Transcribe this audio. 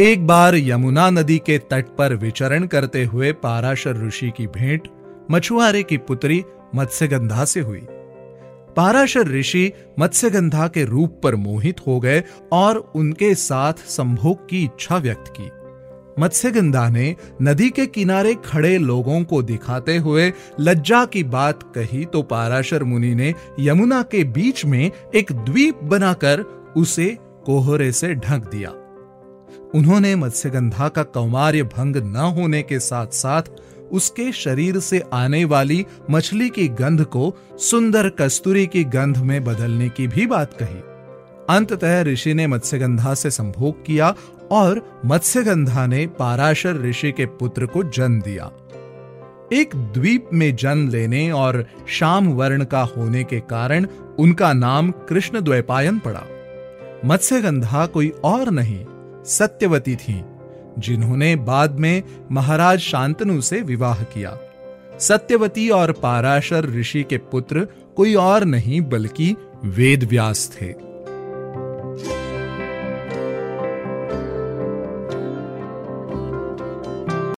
एक बार यमुना नदी के तट पर विचरण करते हुए पाराशर ऋषि की भेंट मछुआरे की पुत्री मत्स्यगंधा से हुई। पाराशर ऋषि मत्स्यगंधा के रूप पर मोहित हो गए और उनके साथ संभोग की इच्छा व्यक्त की। मत्स्यगंधा ने नदी के किनारे खड़े लोगों को दिखाते हुए लज्जा की बात कही तो पाराशर मुनि ने यमुना के बीच में एक द्वीप बनाकर उसे कोहरे से ढक दिया। उन्होंने मत्स्यगंधा का कौमार्य भंग न होने के साथ साथ उसके शरीर से आने वाली मछली की गंध को सुंदर कस्तूरी की गंध में बदलने की भी बात कही। अंततः ऋषि ने मत्स्यगंधा से संभोग किया और मत्स्यगंधा ने पाराशर ऋषि के पुत्र को जन्म दिया। एक द्वीप में जन्म लेने और शाम वर्ण का होने के कारण उनका नाम कृष्ण द्वैपायन पड़ा। मत्स्यगंधा कोई और नहीं सत्यवती थी, जिन्होंने बाद में महाराज शांतनु से विवाह किया। सत्यवती और पाराशर ऋषि के पुत्र कोई और नहीं, बल्कि वेद व्यास थे।